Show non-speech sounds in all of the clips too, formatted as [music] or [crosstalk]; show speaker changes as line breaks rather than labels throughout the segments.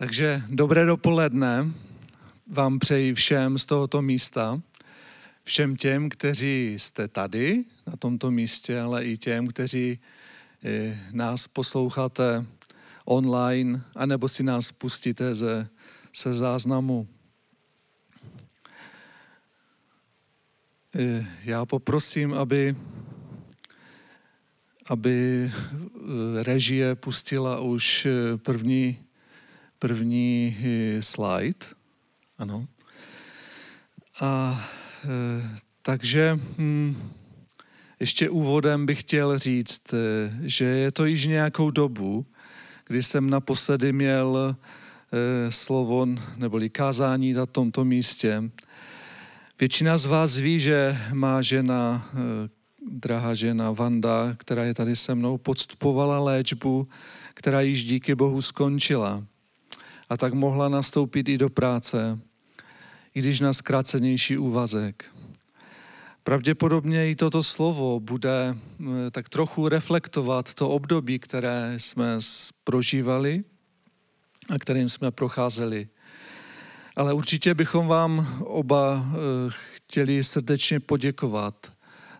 Takže dobré dopoledne vám přeji všem z tohoto místa, všem těm, kteří jste tady na tomto místě, ale i těm, kteří eh, nás posloucháte online, anebo si nás pustíte ze, se záznamu. Eh, já poprosím, aby, aby eh, režie pustila už první první eh, slide. Ano. A e, takže hm, ještě úvodem bych chtěl říct, e, že je to již nějakou dobu, kdy jsem naposledy měl e, slovo neboli kázání na tomto místě. Většina z vás ví, že má žena, e, drahá žena Vanda, která je tady se mnou, podstupovala léčbu, která již díky Bohu skončila a tak mohla nastoupit i do práce, i když na zkrácenější úvazek. Pravděpodobně i toto slovo bude eh, tak trochu reflektovat to období, které jsme prožívali a kterým jsme procházeli. Ale určitě bychom vám oba eh, chtěli srdečně poděkovat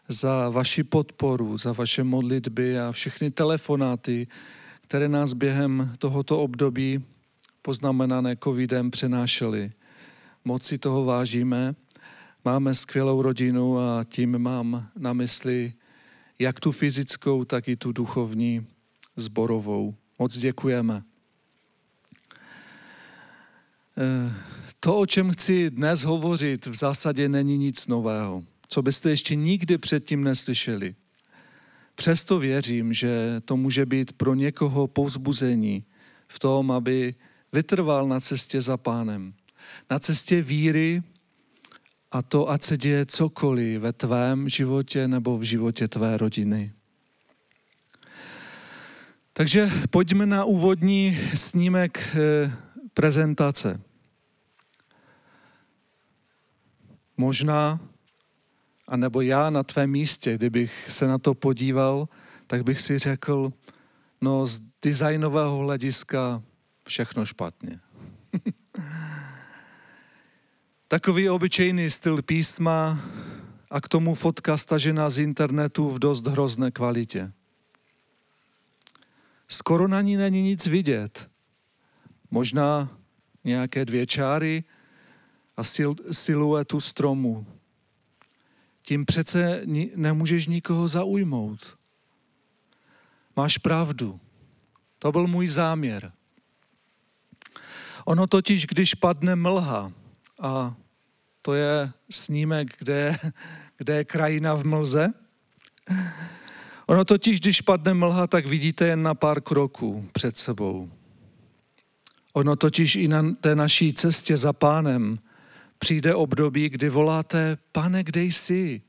za vaši podporu, za vaše modlitby a všechny telefonáty, které nás během tohoto období poznamenané covidem přenášeli. Moc si toho vážíme. Máme skvělou rodinu a tím mám na mysli jak tu fyzickou, tak i tu duchovní zborovou. Moc děkujeme. Eh, to, o čem chci dnes hovořit, v zásadě není nic nového, co byste ještě nikdy předtím neslyšeli. Přesto věřím, že to může být pro někoho povzbuzení v tom, aby vytrval na cestě za pánem. Na cestě víry a to, ať se děje cokoliv ve tvém životě nebo v životě tvé rodiny. Takže pojďme na úvodní snímek eh, prezentace. Možná, anebo já na tvém místě, kdybych se na to podíval, tak bych si řekl, no z designového hlediska všechno špatně. [laughs] Takový obyčejný styl písma a k tomu fotka stažená z internetu v dost hrozné kvalitě. Skoro na ní není nic vidět. Možná nějaké dvě čáry a sil, siluetu stromu. Tím přece ni, nemůžeš nikoho zaujmout. Máš pravdu. To byl můj záměr. Ono totiž, když padne mlha, a to je snímek, kde, kde je krajina v mlze, ono totiž, když padne mlha, tak vidíte jen na pár kroků před sebou. Ono totiž i na té naší cestě za pánem přijde období, kdy voláte, pane, kde jsi?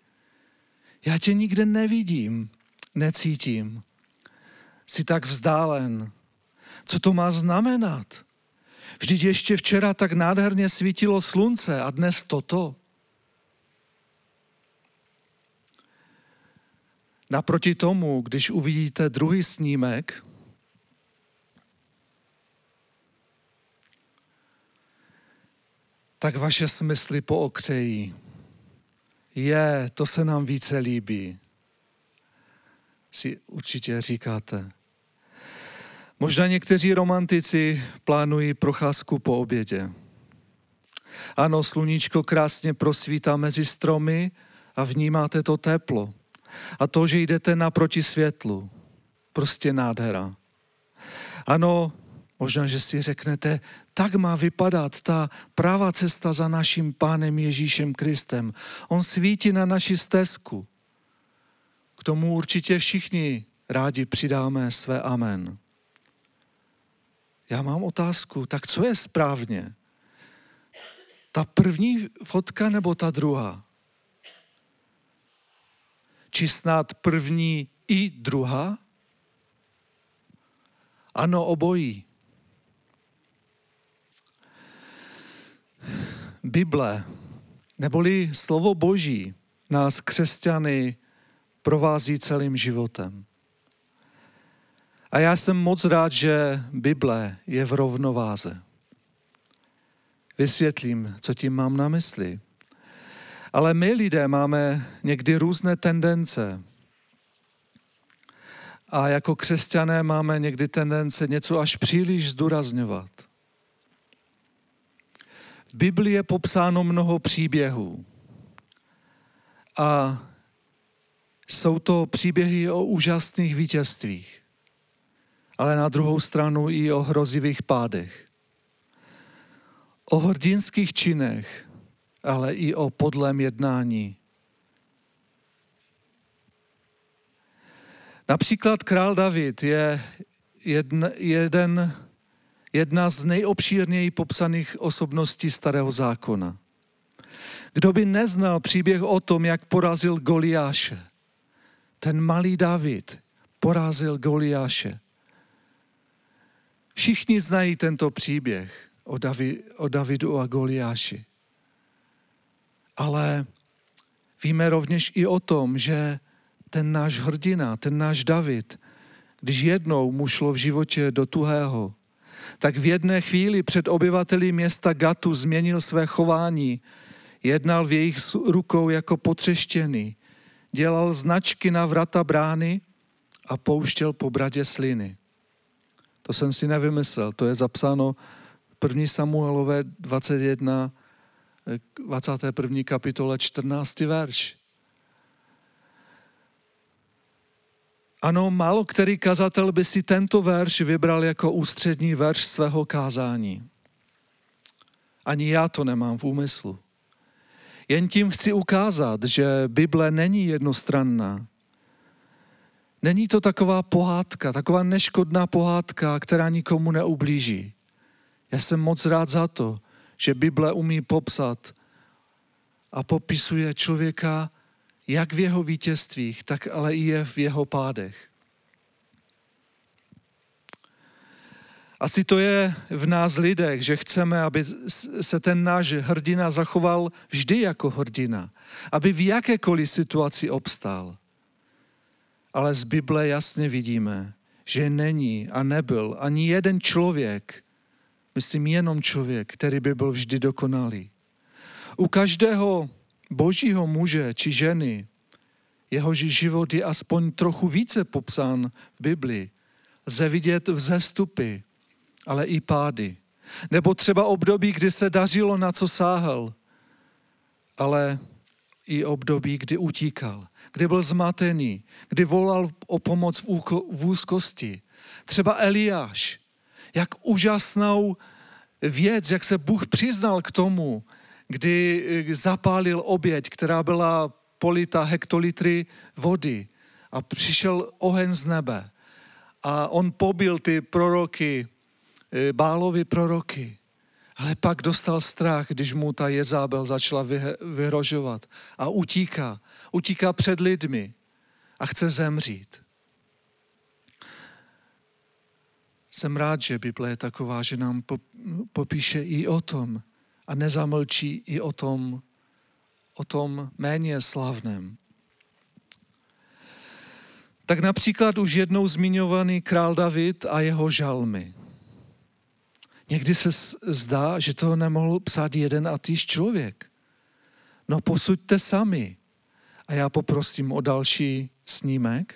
Já tě nikde nevidím, necítím. Jsi tak vzdálen. Co to má znamenat? Vždyť ještě včera tak nádherně svítilo slunce a dnes toto. Naproti tomu, když uvidíte druhý snímek, tak vaše smysly pookřejí. Je, to se nám více líbí. Si určitě říkáte. Možná někteří romantici plánují procházku po obědě. Ano, sluníčko krásně prosvítá mezi stromy a vnímáte to teplo. A to, že jdete naproti světlu. Prostě nádhera. Ano, možná, že si řeknete, tak má vypadat ta pravá cesta za naším pánem Ježíšem Kristem. On svítí na naši stezku. K tomu určitě všichni rádi přidáme své amen. Já mám otázku, tak co je správně? Ta první fotka nebo ta druhá? Či snad první i druhá? Ano, obojí. Bible, neboli slovo Boží, nás křesťany provází celým životem. A já jsem moc rád, že Bible je v rovnováze. Vysvětlím, co tím mám na mysli. Ale my lidé máme někdy různé tendence. A jako křesťané máme někdy tendence něco až příliš zdůrazňovat. V Biblii je popsáno mnoho příběhů. A jsou to příběhy o úžasných vítězstvích, ale na druhou stranu i o hrozivých pádech. O hrdinských činech, ale i o podlém jednání. Například král David je jeden, jeden, jedna z nejobšírněji popsaných osobností Starého zákona. Kdo by neznal příběh o tom, jak porazil Goliáše, ten malý David porazil Goliáše. Všichni znají tento příběh o, Davi, o Davidu a Goliáši. Ale víme rovněž i o tom, že ten náš hrdina, ten náš David, když jednou mu šlo v životě do tuhého, tak v jedné chvíli před obyvateli města Gatu změnil své chování, jednal v jejich rukou jako potřeštěný, dělal značky na vrata brány a pouštěl po bradě sliny. To jsem si nevymyslel, to je zapsáno 1. Samuelové 21, 21. kapitole 14. verš. Ano, málo který kazatel by si tento verš vybral jako ústřední verš svého kázání. Ani já to nemám v úmyslu. Jen tím chci ukázat, že Bible není jednostranná. Není to taková pohádka, taková neškodná pohádka, která nikomu neublíží. Já jsem moc rád za to, že Bible umí popsat a popisuje člověka jak v jeho vítězstvích, tak ale i v jeho pádech. Asi to je v nás lidech, že chceme, aby se ten náš hrdina zachoval vždy jako hrdina, aby v jakékoliv situaci obstál. Ale z Bible jasně vidíme, že není a nebyl ani jeden člověk, myslím jenom člověk, který by byl vždy dokonalý. U každého božího muže či ženy, jehož život je aspoň trochu více popsán v Biblii, lze vidět vzestupy, ale i pády. Nebo třeba období, kdy se dařilo, na co sáhl, ale i období, kdy utíkal, kdy byl zmatený, kdy volal o pomoc v úzkosti. Třeba Eliáš, jak úžasnou věc, jak se Bůh přiznal k tomu, kdy eh, zapálil oběť, která byla polita hektolitry vody a přišel oheň z nebe. A on pobil ty proroky, eh, Bálovi proroky. Ale pak dostal strach, když mu ta Jezábel začala vyhrožovat a utíká. Utíká před lidmi a chce zemřít. Jsem rád, že Bible je taková, že nám popíše i o tom a nezamlčí i o tom, o tom méně slavném. Tak například už jednou zmiňovaný král David a jeho žalmy. Někdy se zdá, že to nemohl psát jeden a týž člověk. No posuďte sami. A já poprosím o další snímek.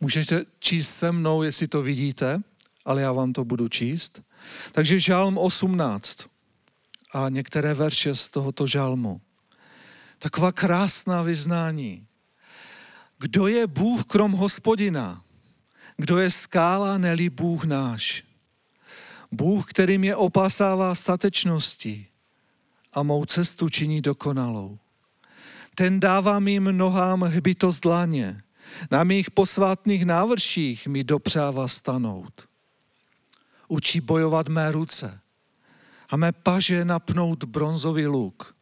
Můžete číst se mnou, jestli to vidíte, ale já vám to budu číst. Takže žálm 18 a některé verše z tohoto žalmu. Taková krásná vyznání. Kdo je Bůh krom hospodina? Kdo je skála, neli Bůh náš? Bůh, který mě opasává statečnosti a mou cestu činí dokonalou. Ten dává mým nohám hbitost dlaně, na mých posvátných návrších mi dopřává stanout. Učí bojovat mé ruce a mé paže napnout bronzový luk.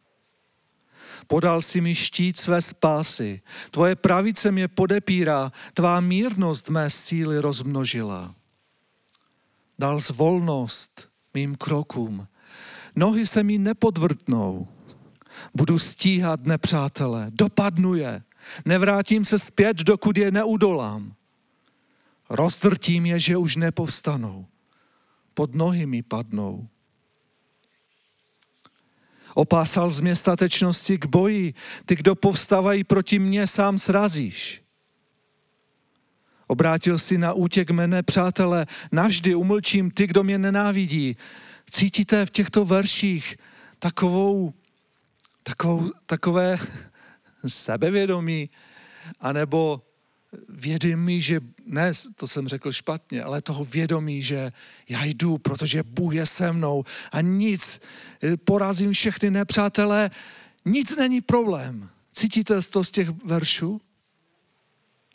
Podal si mi štít své spásy, tvoje pravice mě podepírá, tvá mírnost mé síly rozmnožila. Dal zvolnost mým krokům, nohy se mi nepodvrtnou. Budu stíhat nepřátele, dopadnu je, nevrátím se zpět, dokud je neudolám. Rozdrtím je, že už nepovstanou, pod nohy mi padnou Opásal z mě statečnosti k boji. Ty, kdo povstávají proti mně, sám srazíš. Obrátil si na útěk mene, přátelé, navždy umlčím ty, kdo mě nenávidí. Cítíte v těchto verších takovou, takovou, takové [laughs] sebevědomí, anebo vědomí, že ne, to jsem řekl špatně, ale toho vědomí, že já jdu, protože Bůh je se mnou a nic, porazím všechny nepřátelé, nic není problém. Cítíte to z těch veršů?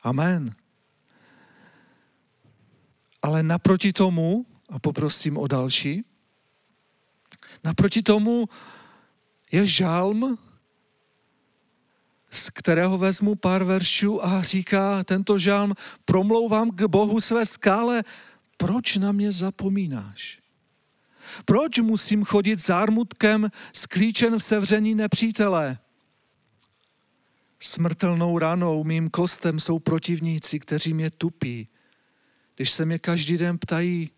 Amen. Ale naproti tomu, a poprosím o další, naproti tomu je žálm, z kterého vezmu pár veršů a říká tento žálm, promlouvám k Bohu své skále, proč na mě zapomínáš? Proč musím chodit zármutkem sklíčen v sevření nepřítele? Smrtelnou ranou mým kostem jsou protivníci, kteří mě tupí, když se mě každý den ptají,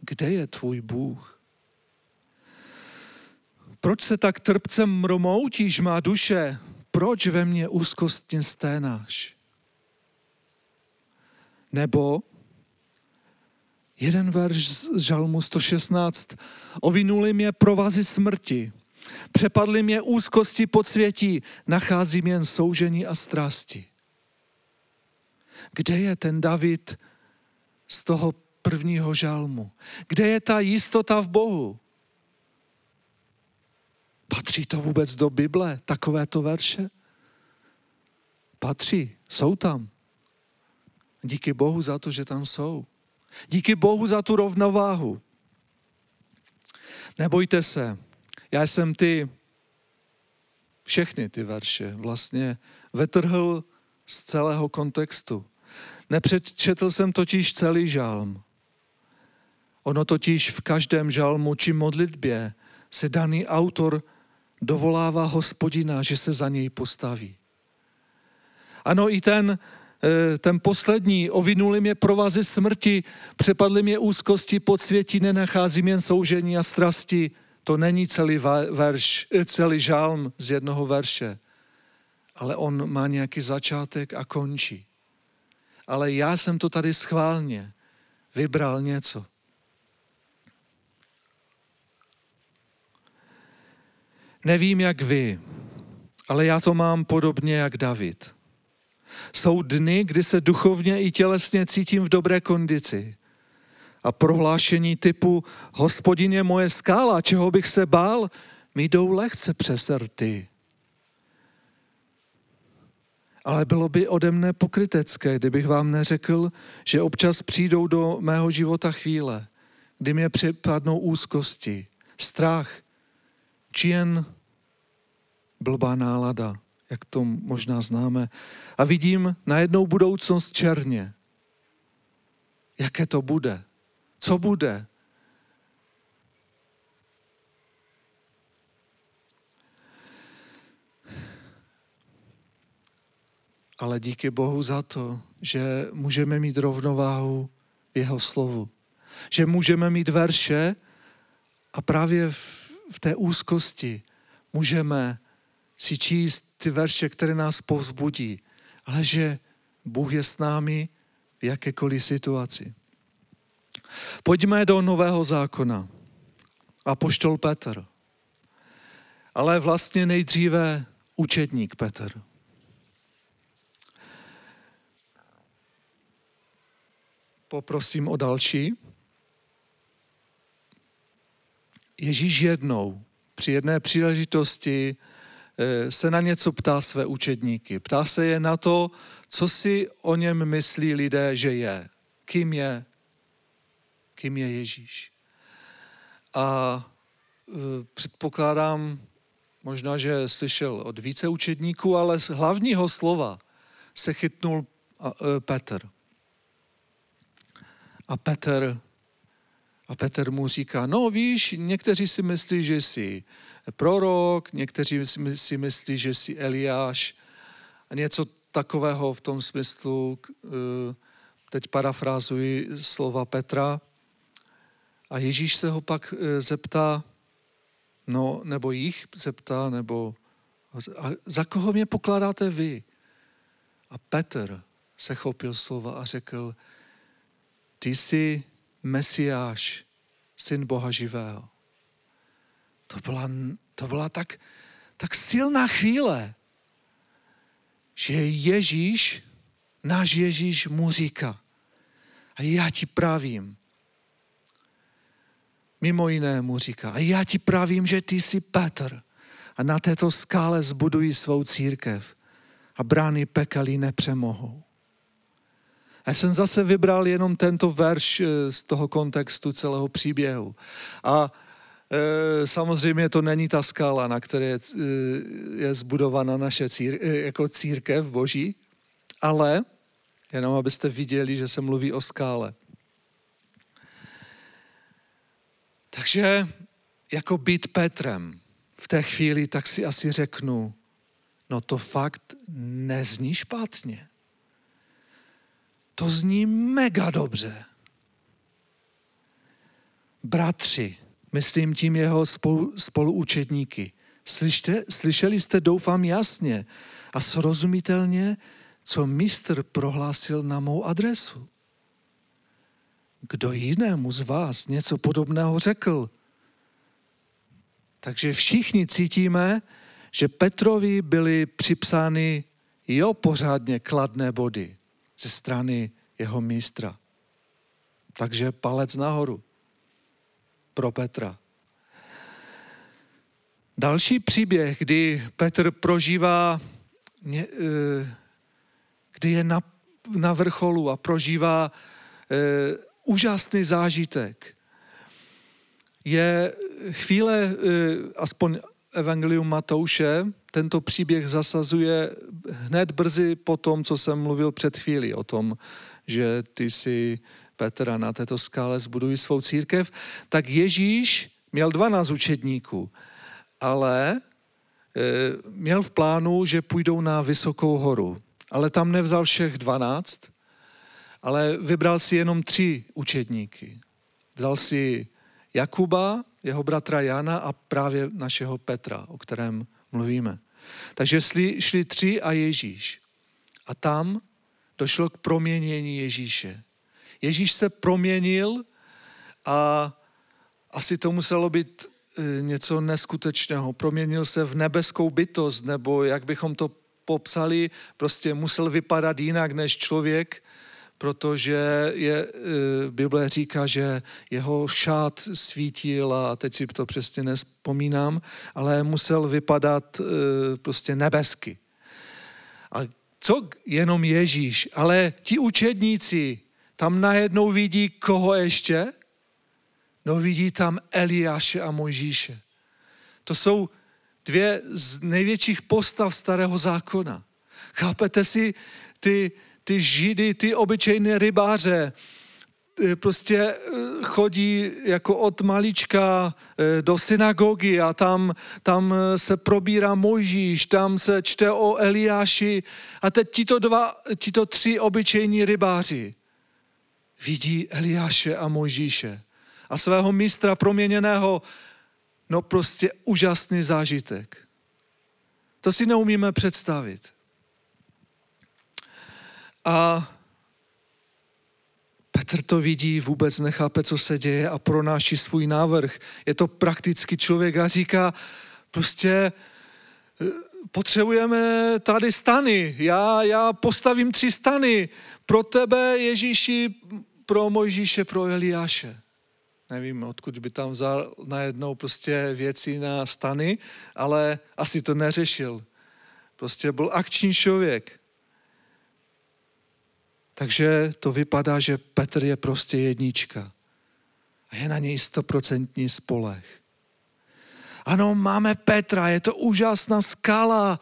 kde je tvůj Bůh? Proč se tak trpcem mromoutíš, má duše? proč ve mně úzkostně sténáš? Nebo jeden verš z Žalmu 116. Ovinuli mě provazy smrti, přepadly mě úzkosti podsvětí, nacházím jen soužení a strasti. Kde je ten David z toho prvního žalmu? Kde je ta jistota v Bohu? Patří to vůbec do Bible, takovéto verše? Patří, jsou tam. Díky Bohu za to, že tam jsou. Díky Bohu za tu rovnováhu. Nebojte se, já jsem ty, všechny ty verše vlastně vetrhl z celého kontextu. Nepřečetl jsem totiž celý žalm. Ono totiž v každém žalmu či modlitbě se daný autor dovolává hospodina, že se za něj postaví. Ano, i ten, eh, ten poslední, ovinuli mě provazy smrti, přepadly mě úzkosti pod světí, nenacházím jen soužení a strasti. To není celý verš, eh, celý žálm z jednoho verše, ale on má nějaký začátek a končí. Ale já jsem to tady schválně vybral něco. Nevím, jak vy, ale já to mám podobně jak David. Jsou dny, kdy se duchovně i tělesně cítím v dobré kondici. A prohlášení typu hospodin je moje skála, čeho bych se bál, mi jdou lehce přes rty. Ale bylo by ode mne pokrytecké, kdybych vám neřekl, že občas přijdou do mého života chvíle, kdy mě připadnou úzkosti, strach, či jen blbá nálada, jak to možná známe. A vidím najednou budoucnost černě. Jaké to bude? Co bude? Ale díky Bohu za to, že můžeme mít rovnováhu v jeho slovu. Že můžeme mít verše a právě v té úzkosti můžeme si číst ty verše, které nás povzbudí, ale že Bůh je s námi v jakékoliv situaci. Pojďme do Nového zákona. A poštol Petr. Ale vlastně nejdříve učedník Petr. Poprosím o další. Ježíš jednou při jedné příležitosti Eh, se na něco ptá své učedníky. Ptá se je na to, co si o něm myslí lidé, že je. Kým je? Kým je Ježíš? A eh, předpokládám, možná, že slyšel od více učedníků, ale z hlavního slova se chytnul eh, Petr. A Petr, a Petr mu říká, no víš, někteří si myslí, že jsi prorok, někteří si myslí, že jsi Eliáš a něco takového v tom smyslu, eh, teď parafrázuji slova Petra. A Ježíš se ho pak eh, zeptá, No, nebo jich zeptá, nebo a za koho mě pokládáte vy? A Petr se chopil slova a řekl, ty jsi Mesiáš, syn Boha živého. To byla, to byla tak, tak silná chvíle, že Ježíš, náš Ježíš mu říká, a já ti pravím, mimo jiné mu říká, a já ti pravím, že ty jsi Petr a na této skále zbudují svou církev a brány pekelí nepřemohou. A jsem zase vybral jenom tento verš eh, z toho kontextu celého příběhu. A e, samozřejmě to není ta skála, na které je, eh, je zbudována naše cír, jako církev boží, ale jenom abyste viděli, že se mluví o skále. Takže jako být Petrem v té chvíli, tak si asi řeknu, no to fakt nezní špatně. To zní mega dobře. Bratři, myslím tím jeho spolu, spoluučedníky, Slyšte, slyšeli jste, doufám, jasně a srozumitelně, co mistr prohlásil na mou adresu. Kdo jinému z vás něco podobného řekl? Takže všichni cítíme, že Petrovi byly připsány jo pořádně kladné body ze strany jeho mistra. Takže palec nahoru pro Petra. Další příběh, kdy Petr prožívá, eh, kdy je na, na vrcholu a prožívá eh, úžasný zážitek, je chvíle, eh, aspoň Evangelium Matouše, tento příběh zasazuje hned brzy po tom, co jsem mluvil před chvíli, o tom, že ty si Petra na této skále zbudují svou církev, tak Ježíš měl 12 učedníků, ale e, měl v plánu, že půjdou na vysokou horu. Ale tam nevzal všech 12, ale vybral si jenom tři učedníky. Vzal si Jakuba, jeho bratra Jana a právě našeho Petra, o kterém mluvíme. Takže šli, šli tři a Ježíš. A tam došlo k proměnění Ježíše. Ježíš se proměnil a asi to muselo být e, něco neskutečného. Proměnil se v nebeskou bytost, nebo jak bychom to popsali, prostě musel vypadat jinak než člověk, protože je, eh, Bible říká, že jeho šát svítil a teď si to přesně nespomínám, ale musel vypadat eh, prostě nebesky. A co jenom Ježíš, ale ti učedníci tam najednou vidí koho ještě? No vidí tam Eliáše a Mojžíše. To jsou dvě z největších postav starého zákona. Chápete si ty, ty židy, ty obyčejné rybáře, eh, prostě eh, chodí jako od malička eh, do synagogy a tam, tam se probírá Mojžíš, tam se čte o Eliáši a teď tito, dva, tito tři obyčejní rybáři vidí Eliáše a Mojžíše a svého mistra proměněného, no prostě úžasný zážitek. To si neumíme představit. A Petr to vidí, vůbec nechápe, co se děje a pronáší svůj návrh. Je to praktický člověk a říká, prostě eh, potřebujeme tady stany. Já, já postavím tři stany. Pro tebe, Ježíši, pro Mojžíše, pro Eliáše. Nevím, odkud by tam vzal najednou prostě věci na stany, ale asi to neřešil. Prostě byl akční člověk. Takže to vypadá, že Petr je prostě jednička. A je na něj stoprocentní spolech. Ano, máme Petra, je to úžasná skala.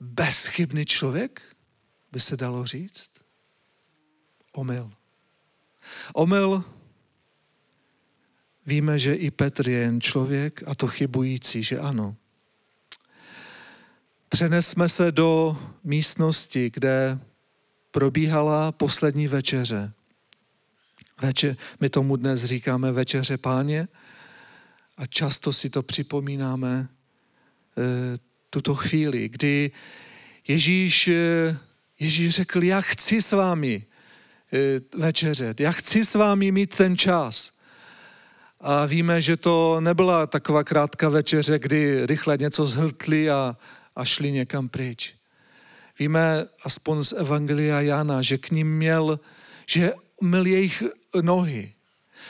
Bezchybný člověk, by se dalo říct. Omyl. Omyl. Víme, že i Petr je jen člověk a to chybující, že ano. Přenesme se do místnosti, kde probíhala poslední večeře. Veče, my tomu dnes říkáme večeře páně A často si to připomínáme eh, tuto chvíli, kdy Ježíš, eh, Ježíš řekl, já chci s vámi večeřet, já chci s vámi mít ten čas. A víme, že to nebyla taková krátká večeře, kdy rychle něco zhltli a, a šli někam pryč. Víme aspoň z Evangelia Jana, že k ním měl, že měl jejich nohy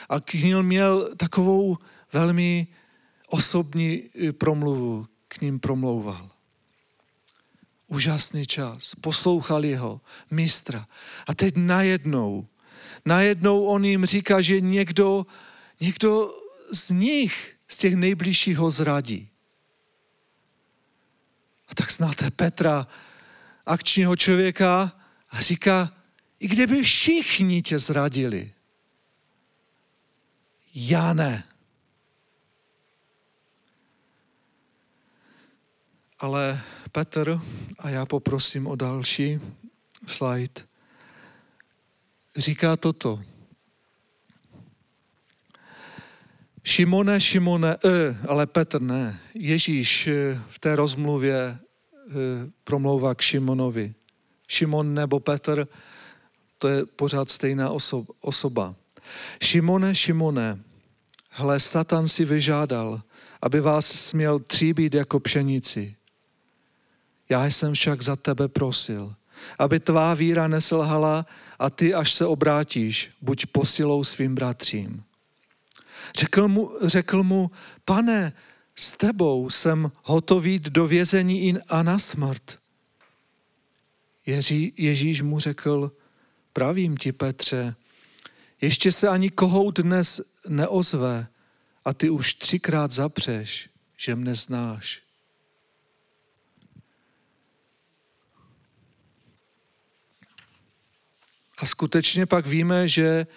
a k ním měl takovou velmi osobní eh, promluvu, k ním promlouval. Úžasný čas, poslouchali ho, mistra. A teď najednou, najednou on jim říká, že někdo, někdo z nich, z těch nejbližších ho zradí. A tak znáte Petra, akčního člověka, a říká, i kdyby všichni tě zradili, já ne. Ale Petr, a já poprosím o další slide, říká toto. Šimone, Šimone, e, ale Petr ne. Ježíš eh, v té rozmluvě promlouvá k Šimonovi. Šimon nebo Petr, to je pořád stejná osoba. Šimone, Šimone, hle, Satan si vyžádal, aby vás směl tříbit jako pšenici. Já jsem však za tebe prosil, aby tvá víra neselhala a ty, až se obrátíš, buď posilou svým bratřím. Řekl mu, řekl mu, pane, s tebou jsem hotový do vězení a na smrt. Ježí, Ježíš mu řekl, pravím ti, Petře, ještě se ani kohout dnes neozve a ty už třikrát zapřeš, že mne znáš. A skutečně pak víme, že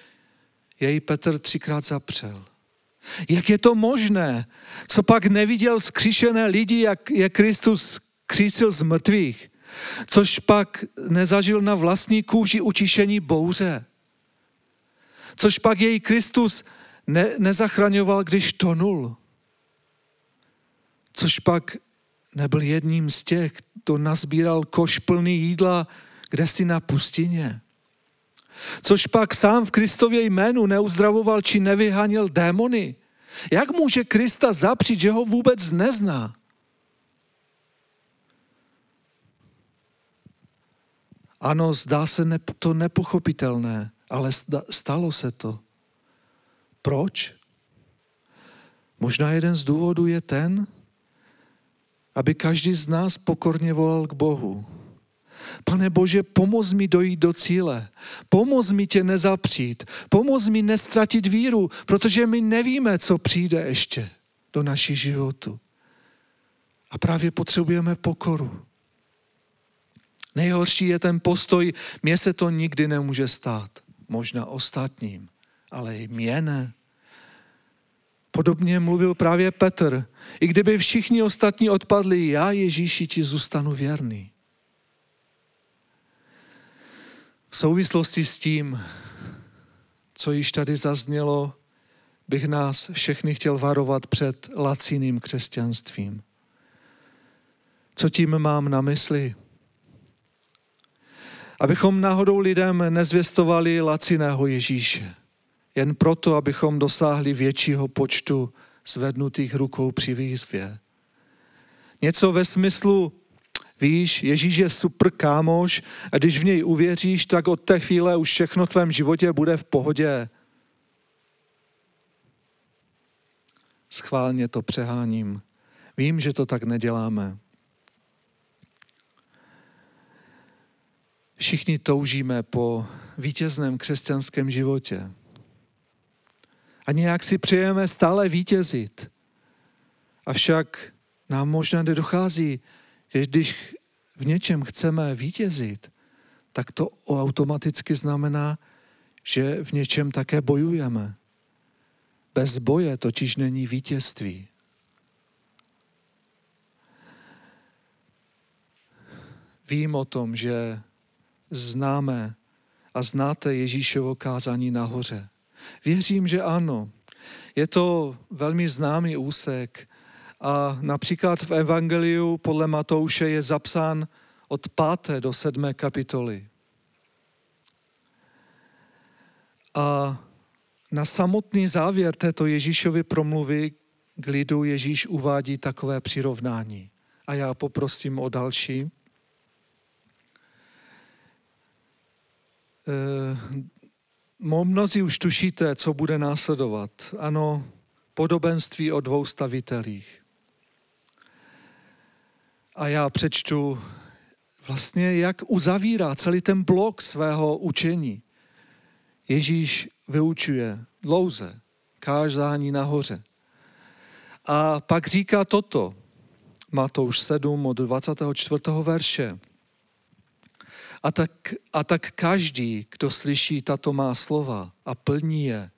jej Petr třikrát zapřel. Jak je to možné? Co pak neviděl skříšené lidi, jak je Kristus křísil z mrtvých? Což pak nezažil na vlastní kůži utišení bouře? Což pak jej Kristus ne, nezachraňoval, když tonul? Což pak nebyl jedním z těch, kdo nazbíral koš plný jídla, kde si na pustině? Což pak sám v Kristově jménu neuzdravoval či nevyhanil démony. Jak může Krista zapřít, že ho vůbec nezná? Ano, zdá se to nepochopitelné, ale stalo se to. Proč? Možná jeden z důvodů je ten, aby každý z nás pokorně volal k Bohu Pane Bože, pomoz mi dojít do cíle. Pomoz mi tě nezapřít. Pomoz mi nestratit víru, protože my nevíme, co přijde ještě do naší životu. A právě potřebujeme pokoru. Nejhorší je ten postoj, mně se to nikdy nemůže stát. Možná ostatním, ale i mě ne. Podobně mluvil právě Petr. I kdyby všichni ostatní odpadli, já Ježíši ti zůstanu věrný. V souvislosti s tím, co již tady zaznělo, bych nás všechny chtěl varovat před laciným křesťanstvím. Co tím mám na mysli? Abychom náhodou lidem nezvěstovali laciného Ježíše. Jen proto, abychom dosáhli většího počtu zvednutých rukou při výzvě. Něco ve smyslu, Víš, Ježíš je super kámoš a když v něj uvěříš, tak od té chvíle už všechno v tvém životě bude v pohodě. Schválně to přeháním. Vím, že to tak neděláme. Všichni toužíme po vítězném křesťanském životě. A nějak si přejeme stále vítězit. Avšak nám možná nedochází že když v něčem chceme vítězit, tak to automaticky znamená, že v něčem také bojujeme. Bez boje totiž není vítězství. Vím o tom, že známe a znáte Ježíšovo kázání nahoře. Věřím, že ano. Je to velmi známý úsek a například v Evangeliu podle Matouše je zapsán od 5. do 7. kapitoly. A na samotný závěr této Ježíšovy promluvy k lidu Ježíš uvádí takové přirovnání. A já poprosím o další. Eh, mnozí už tušíte, co bude následovat. Ano, podobenství o dvou stavitelích. A já přečtu vlastně, jak uzavírá celý ten blok svého učení. Ježíš vyučuje dlouze, kázání nahoře. A pak říká toto, Matouš 7 od 24. verše. A tak, a tak každý, kdo slyší tato má slova a plní je,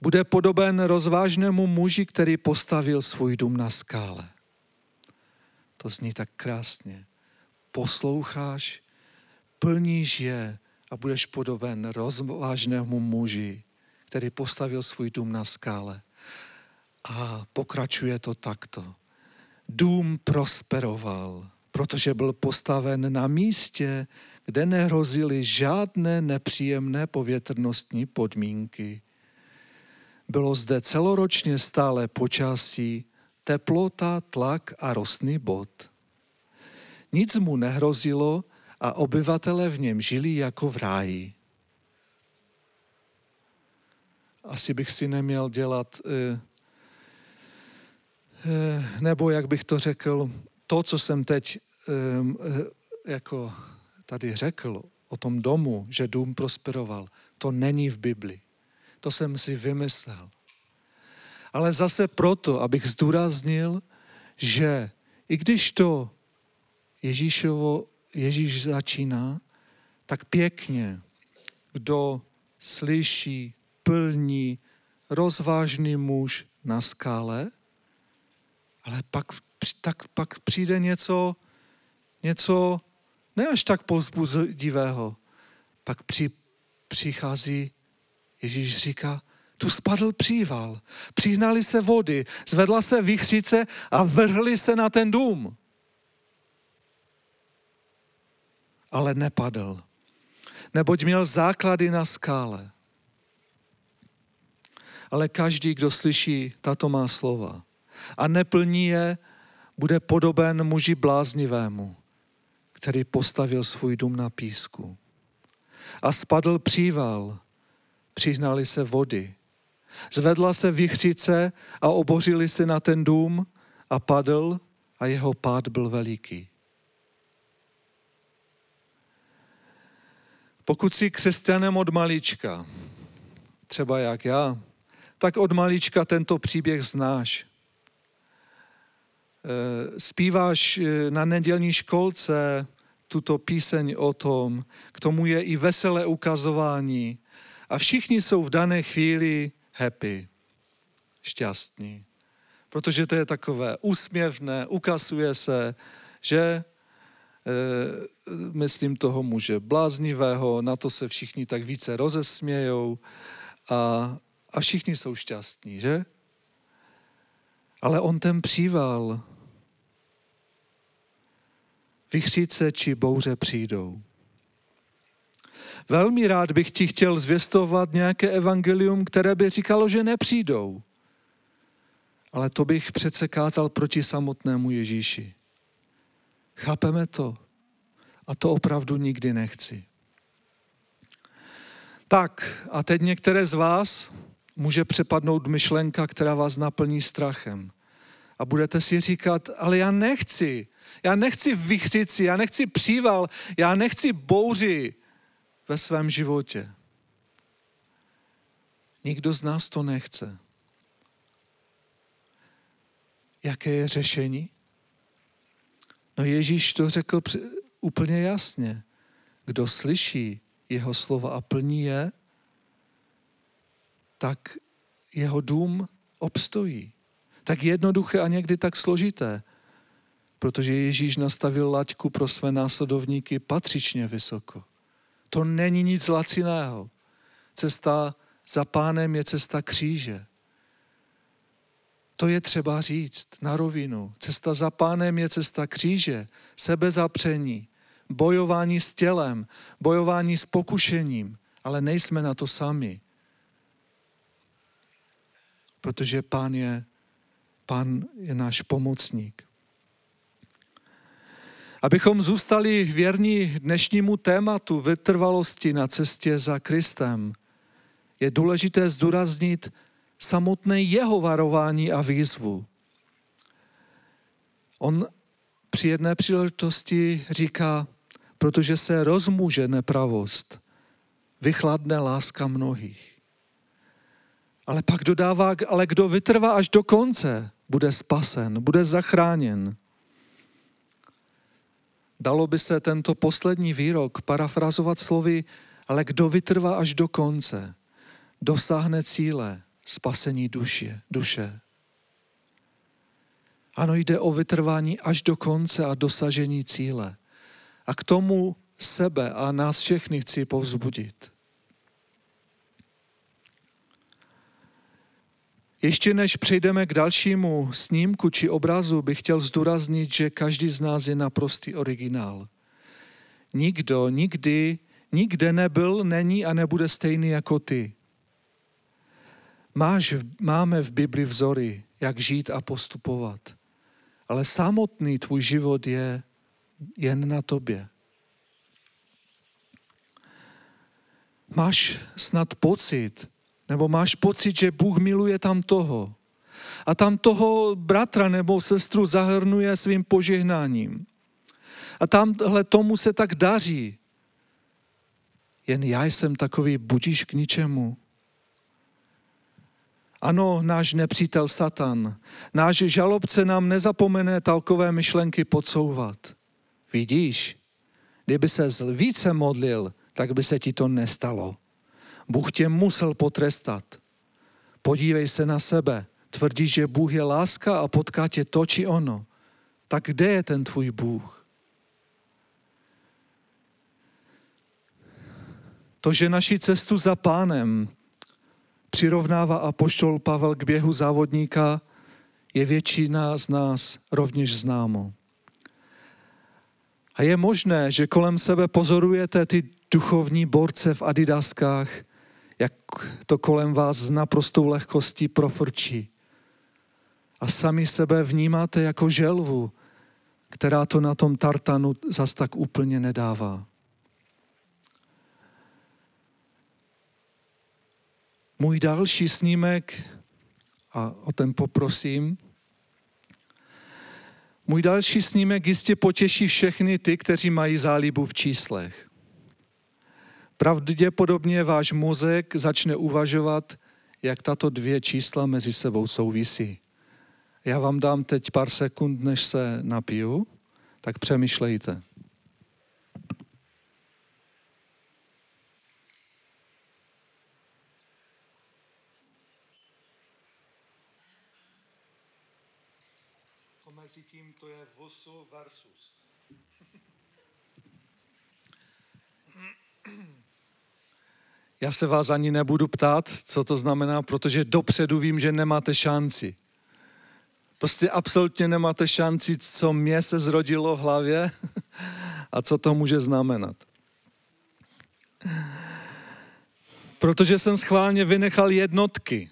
bude podoben rozvážnému muži, který postavil svůj dům na skále. To zní tak krásně. Posloucháš, plníš je a budeš podoben rozvážnému muži, který postavil svůj dům na skále. A pokračuje to takto. Dům prosperoval, protože byl postaven na místě, kde nehrozily žádné nepříjemné povětrnostní podmínky. Bylo zde celoročně stále počasí, teplota, tlak a rostný bod. Nic mu nehrozilo a obyvatele v něm žili jako v ráji. Asi bych si neměl dělat, eh, eh, nebo jak bych to řekl, to, co jsem teď eh, jako tady řekl o tom domu, že dům prosperoval, to není v Bibli. To jsem si vymyslel. Ale zase proto, abych zdůraznil, že i když to Ježíšovo, Ježíš začíná, tak pěkně, kdo slyší, plní, rozvážný muž na skále, ale pak, tak, pak přijde něco, něco ne až tak povzbudivého. Pak při, přichází, Ježíš říká, tu spadl příval, přihnali se vody, zvedla se vychřice a vrhli se na ten dům. Ale nepadl, neboť měl základy na skále. Ale každý, kdo slyší tato má slova a neplní je, bude podoben muži bláznivému, který postavil svůj dům na písku. A spadl příval, přihnali se vody. Zvedla se vychřice a obořili se na ten dům a padl a jeho pád byl veliký. Pokud jsi křesťanem od malička, třeba jak já, tak od malička tento příběh znáš. Eh, zpíváš eh, na nedělní školce tuto píseň o tom, k tomu je i veselé ukazování a všichni jsou v dané chvíli happy, šťastní. Protože to je takové úsměvné, ukazuje se, že e, myslím toho muže bláznivého, na to se všichni tak více rozesmějou a, a všichni jsou šťastní, že? Ale on ten příval vychříce či bouře přijdou. Velmi rád bych ti chtěl zvěstovat nějaké evangelium, které by říkalo, že nepřijdou. Ale to bych přece kázal proti samotnému Ježíši. Chápeme to? A to opravdu nikdy nechci. Tak, a teď některé z vás může přepadnout myšlenka, která vás naplní strachem. A budete si říkat, ale já nechci, já nechci vychřici, já nechci příval, já nechci bouři ve svém životě. Nikdo z nás to nechce. Jaké je řešení? No Ježíš to řekl úplně jasně. Kdo slyší jeho slova a plní je, tak jeho dům obstojí. Tak jednoduché a někdy tak složité protože Ježíš nastavil laťku pro své následovníky patřičně vysoko. To není nic laciného. Cesta za pánem je cesta kříže. To je třeba říct na rovinu. Cesta za pánem je cesta kříže, sebezapření, bojování s tělem, bojování s pokušením, ale nejsme na to sami. Protože pán je, pán je náš pomocník. Abychom zůstali věrní dnešnímu tématu vytrvalosti na cestě za Kristem, je důležité zdůraznit samotné jeho varování a výzvu. On při jedné příležitosti říká, protože se rozmůže nepravost, vychladne láska mnohých. Ale pak dodává, ale kdo vytrvá až do konce, bude spasen, bude zachráněn. Dalo by se tento poslední výrok parafrazovat slovy, ale kdo vytrvá až do konce, dosáhne cíle spasení duše. duše. Ano, jde o vytrvání až do konce a dosažení cíle. A k tomu sebe a nás všechny chci povzbudit. Ještě než přejdeme k dalšímu snímku či obrazu, bych chtěl zdůraznit, že každý z nás je naprostý originál. Nikdo nikdy, nikde nebyl, není a nebude stejný jako ty. Máš, máme v Bibli vzory, jak žít a postupovat, ale samotný tvůj život je jen na tobě. Máš snad pocit, nebo máš pocit, že Bůh miluje tam toho. A tam toho bratra nebo sestru zahrnuje svým požehnáním. A tamhle tomu se tak daří. Jen já jsem takový budíš k ničemu. Ano, náš nepřítel Satan, náš žalobce nám nezapomene takové myšlenky podsouvat. Vidíš, kdyby se více modlil, tak by se ti to nestalo. Bůh tě musel potrestat. Podívej se na sebe. Tvrdíš, že Bůh je láska a potká tě to či ono. Tak kde je ten tvůj Bůh? To, že naši cestu za pánem přirovnává apoštol Pavel k běhu závodníka, je většina z nás rovněž známo. A je možné, že kolem sebe pozorujete ty duchovní borce v adidaskách, jak to kolem vás s naprostou lehkostí profrčí. A sami sebe vnímáte jako želvu, která to na tom tartanu zas tak úplně nedává. Můj další snímek, a o ten poprosím, můj další snímek jistě potěší všechny ty, kteří mají zálibu v číslech. Pravděpodobně váš mozek začne uvažovat, jak tato dvě čísla mezi sebou souvisí. Já vám dám teď pár sekund, než se napiju, tak přemýšlejte. Mezi tím to je vosu versus. Já se vás ani nebudu ptát, co to znamená, protože dopředu vím, že nemáte šanci. Prostě absolutně nemáte šanci, co mě se zrodilo v hlavě [laughs] a co to může znamenat. Protože jsem schválně vynechal jednotky.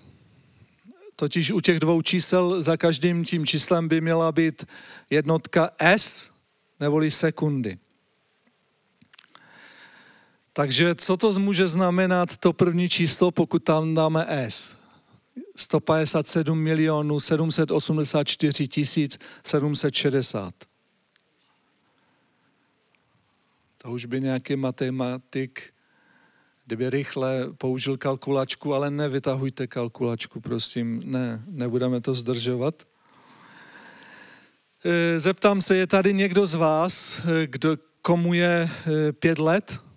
Totiž u těch dvou čísel za každým tím číslem by měla být jednotka S neboli sekundy. Takže co to může znamenat to první číslo, pokud tam dáme S? 157 milionů 784 tisíc 760. To už by nějaký matematik, kdyby rychle použil kalkulačku, ale nevytahujte kalkulačku, prosím, ne, nebudeme to zdržovat. E, zeptám se, je tady někdo z vás, e, kdo, komu je e, pět let?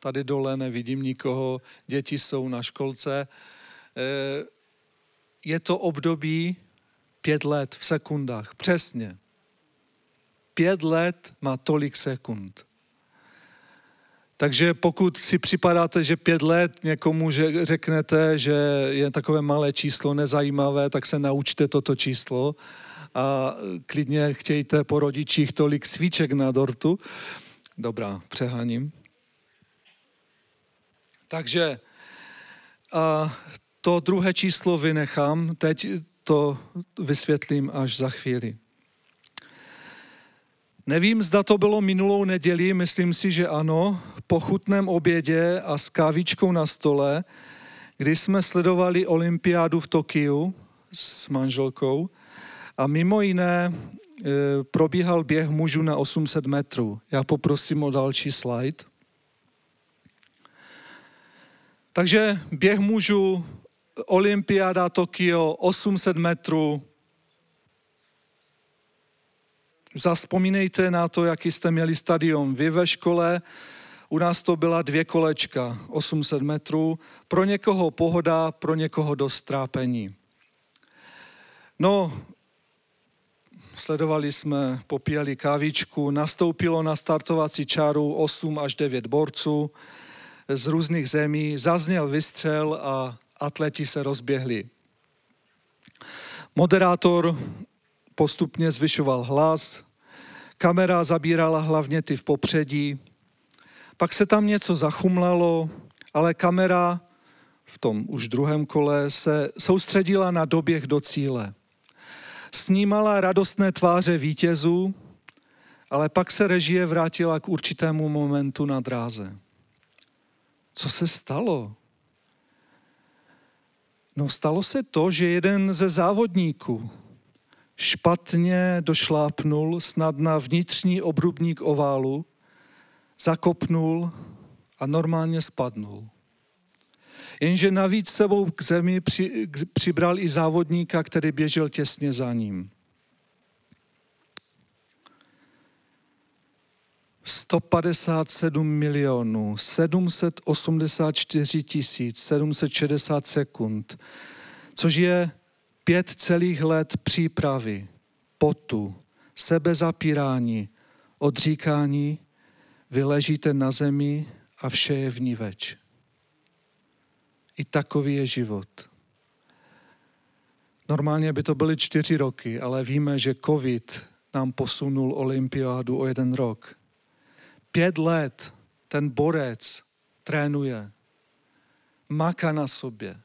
Tady dole nevidím nikoho, děti jsou na školce. Eh, je to období pět let v sekundách, přesně. Pět let má tolik sekund. Takže pokud si připadáte, že pět let někomu že řeknete, že je takové malé číslo nezajímavé, tak se naučte toto číslo a klidně chtějte po rodičích tolik svíček na dortu. Dobrá, přeháním. Takže a to druhé číslo vynechám, teď to vysvětlím až za chvíli. Nevím, zda to bylo minulou neděli, myslím si, že ano, po chutném obědě a s kávičkou na stole, kdy jsme sledovali olympiádu v Tokiu s manželkou a mimo jiné e, probíhal běh mužů na 800 metrů. Já poprosím o další slide. Takže běh mužů, olympiáda Tokio, 800 metrů, Zaspomínejte na to, jaký jste měli stadion vy ve škole. U nás to byla dvě kolečka, 800 metrů. Pro někoho pohoda, pro někoho dost trápení. No, sledovali jsme, popíjeli kávičku, nastoupilo na startovací čáru 8 až 9 borců z různých zemí, zazněl vystřel a atleti se rozběhli. Moderátor postupně zvyšoval hlas, kamera zabírala hlavně ty v popředí, pak se tam něco zachumlalo, ale kamera v tom už druhém kole se soustředila na doběh do cíle. Snímala radostné tváře vítězů, ale pak se režie vrátila k určitému momentu na dráze. Co se stalo? No stalo se to, že jeden ze závodníků, špatně došlápnul snad na vnitřní obrubník oválu, zakopnul a normálně spadnul. Jenže navíc sebou k zemi při, přibral i závodníka, který běžel těsně za ním. 157 milionů 784 tisíc 760 sekund, což je pět celých let přípravy, potu, sebezapírání, odříkání, vy ležíte na zemi a vše je v ní več. I takový je život. Normálně by to byly čtyři roky, ale víme, že covid nám posunul olympiádu o jeden rok. Pět let ten borec trénuje, maká na sobě,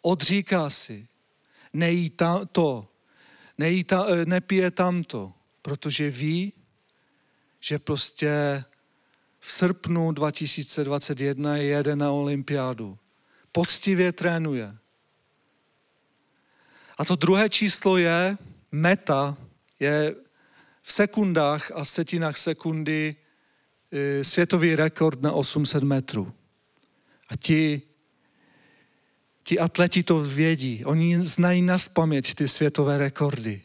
odříká si, nejí ta, to, nejí ta, eh, nepije tamto, protože ví, že prostě v srpnu 2021 jede na olympiádu. Poctivě trénuje. A to druhé číslo je, meta, je v sekundách a setinách sekundy světový rekord na 800 metrů. A ti Ti atleti to vědí, oni znají na paměť ty světové rekordy.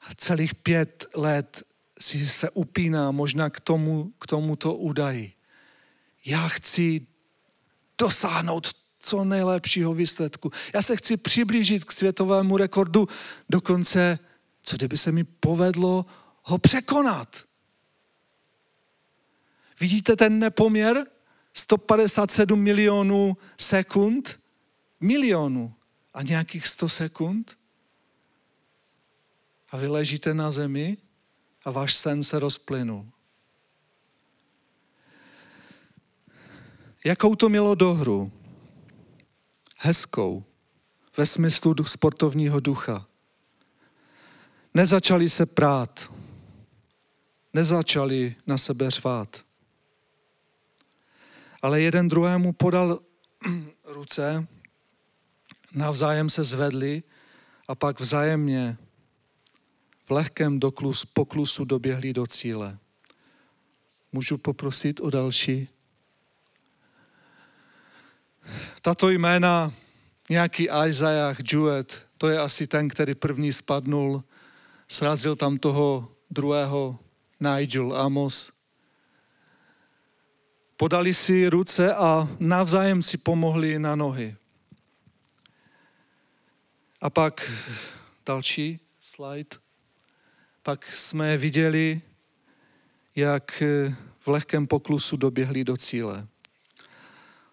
A celých pět let si se upíná možná k, tomu, k tomuto údaji. Já chci dosáhnout co nejlepšího výsledku. Já se chci přiblížit k světovému rekordu, dokonce, co kdyby se mi povedlo ho překonat. Vidíte ten nepoměr? 157 milionů sekund milionů a nějakých 100 sekund a vy ležíte na zemi a váš sen se rozplynul. Jakou to mělo dohru? Hezkou, ve smyslu sportovního ducha. Nezačali se prát, nezačali na sebe řvát. Ale jeden druhému podal [clears throat] ruce navzájem se zvedli a pak vzájemně v lehkém doklus, poklusu doběhli do cíle. Můžu poprosit o další? Tato jména, nějaký Isaiah Jewett, to je asi ten, který první spadnul, srazil tam toho druhého Nigel Amos. Podali si ruce a navzájem si pomohli na nohy. A pak další slide. Pak jsme viděli, jak v lehkém poklusu doběhli do cíle.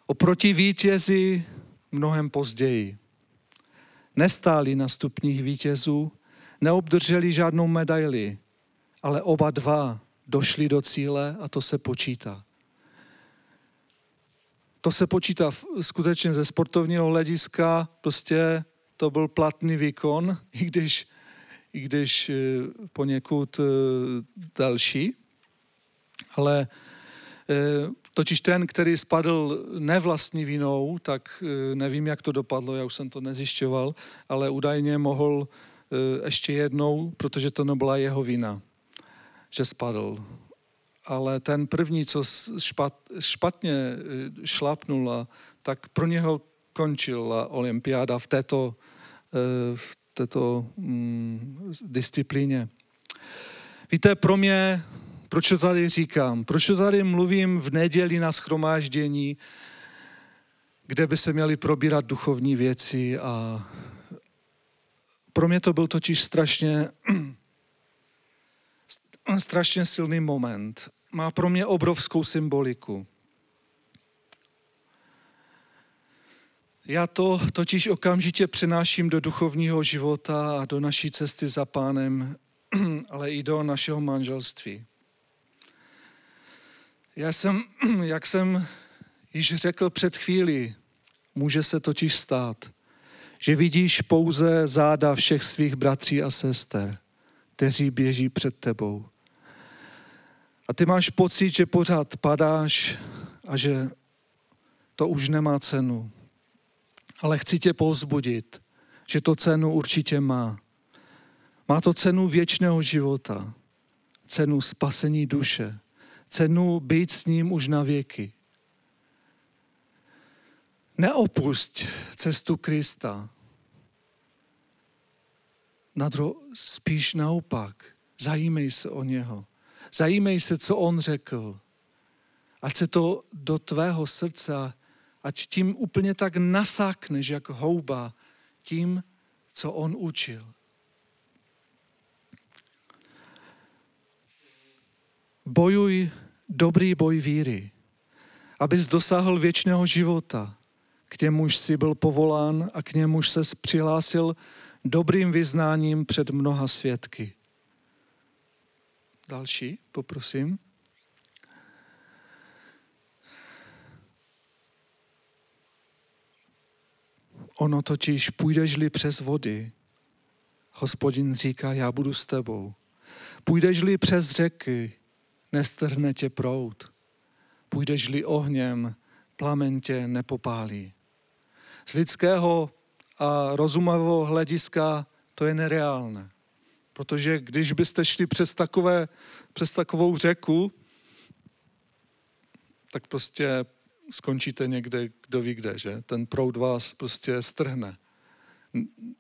Oproti vítězi mnohem později. Nestáli na stupních vítězů, neobdrželi žádnou medaili, ale oba dva došli do cíle a to se počítá. To se počítá skutečně ze sportovního hlediska, prostě to byl platný výkon, [laughs] i když, i když eh, poněkud eh, další. Ale eh, totiž ten, který spadl nevlastní vinou, tak nevím, jak to dopadlo, já už jsem to nezjišťoval, ale údajně mohl ještě jednou, protože to nebyla jeho vina, že spadl. Ale ten první, co špat, špatně šlapnul, tak pro něho končila olympiáda v této Eh, v této mm, disciplíně. Víte, pro mě, proč to tady říkám? Proč to tady mluvím v neděli na schromáždění, kde by se měly probírat duchovní věci a pro mě to byl totiž strašně, strašně silný moment. Má pro mě obrovskou symboliku. Já to totiž okamžitě přenáším do duchovního života a do naší cesty za pánem, [clears throat] ale i do našeho manželství. Já jsem, [clears throat] jak jsem již řekl před chvíli, může se totiž stát, že vidíš pouze záda všech svých bratří a sester, kteří běží před tebou. A ty máš pocit, že pořád padáš a že to už nemá cenu. Ale chci tě povzbudit, že to cenu určitě má. Má to cenu věčného života, cenu spasení duše, cenu být s ním už na věky. Neopust cestu Krista. Na dro- spíš naopak. Zajímej se o něho. Zajímej se, co on řekl. Ať se to do tvého srdce ať tím úplně tak nasákneš jak houba tím, co on učil. Bojuj dobrý boj víry, abys dosáhl věčného života, k němuž jsi byl povolán a k němuž se přihlásil dobrým vyznáním před mnoha svědky. Další, poprosím. Ono totiž půjdeš-li přes vody, hospodin říká, já budu s tebou. Půjdeš-li přes řeky, nestrhne tě prout. Půjdeš-li ohněm, plamen tě nepopálí. Z lidského a rozumavého hlediska to je nereálné. Protože když byste šli přes, takové, přes takovou řeku, tak prostě skončíte někde, kdo ví kde, že? Ten proud vás prostě strhne.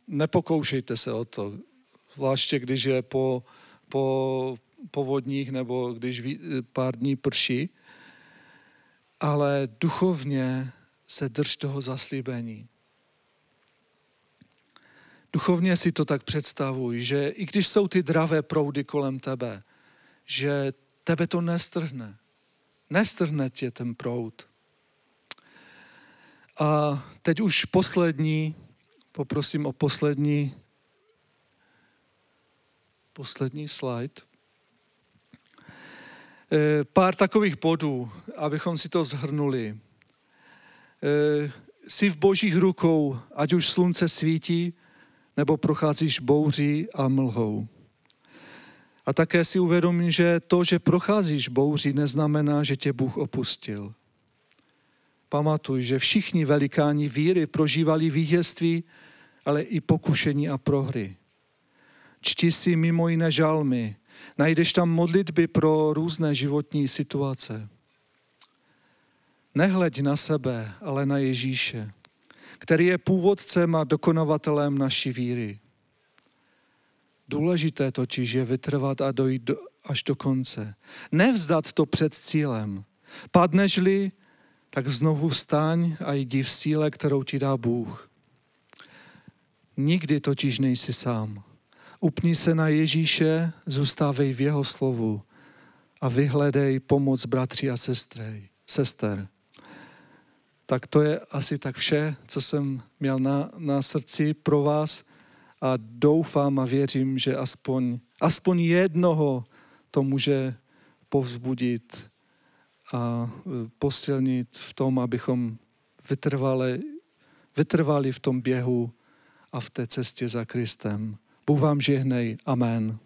Nepokoušejte se o to, zvláště když je po, po povodních nebo když pár dní prší, ale duchovně se drž toho zaslíbení. Duchovně si to tak představuj, že i když jsou ty dravé proudy kolem tebe, že tebe to nestrhne. Nestrhne tě ten proud. A teď už poslední, poprosím o poslední, poslední slide. E, pár takových bodů, abychom si to zhrnuli. E, jsi v božích rukou, ať už slunce svítí, nebo procházíš bouří a mlhou. A také si uvědomí, že to, že procházíš bouří, neznamená, že tě Bůh opustil. Pamatuj, že všichni velikáni víry prožívali vítězství, ale i pokušení a prohry. Čti si mimo jiné žalmy. Najdeš tam modlitby pro různé životní situace. Nehleď na sebe, ale na Ježíše, který je původcem a dokonovatelem naší víry. Důležité totiž je vytrvat a dojít do, až do konce. Nevzdat to před cílem. Padneš-li, tak znovu vstaň a jdi v síle, kterou ti dá Bůh. Nikdy totiž nejsi sám. Upni se na Ježíše, zůstávej v jeho slovu a vyhledej pomoc bratří a sestry, sester. Tak to je asi tak vše, co jsem měl na, na srdci pro vás a doufám a věřím, že aspoň, aspoň jednoho to může povzbudit a e, posilnit v tom, abychom vytrvali, vytrvali v tom běhu a v té cestě za Kristem. Bůh vám žehnej. Amen.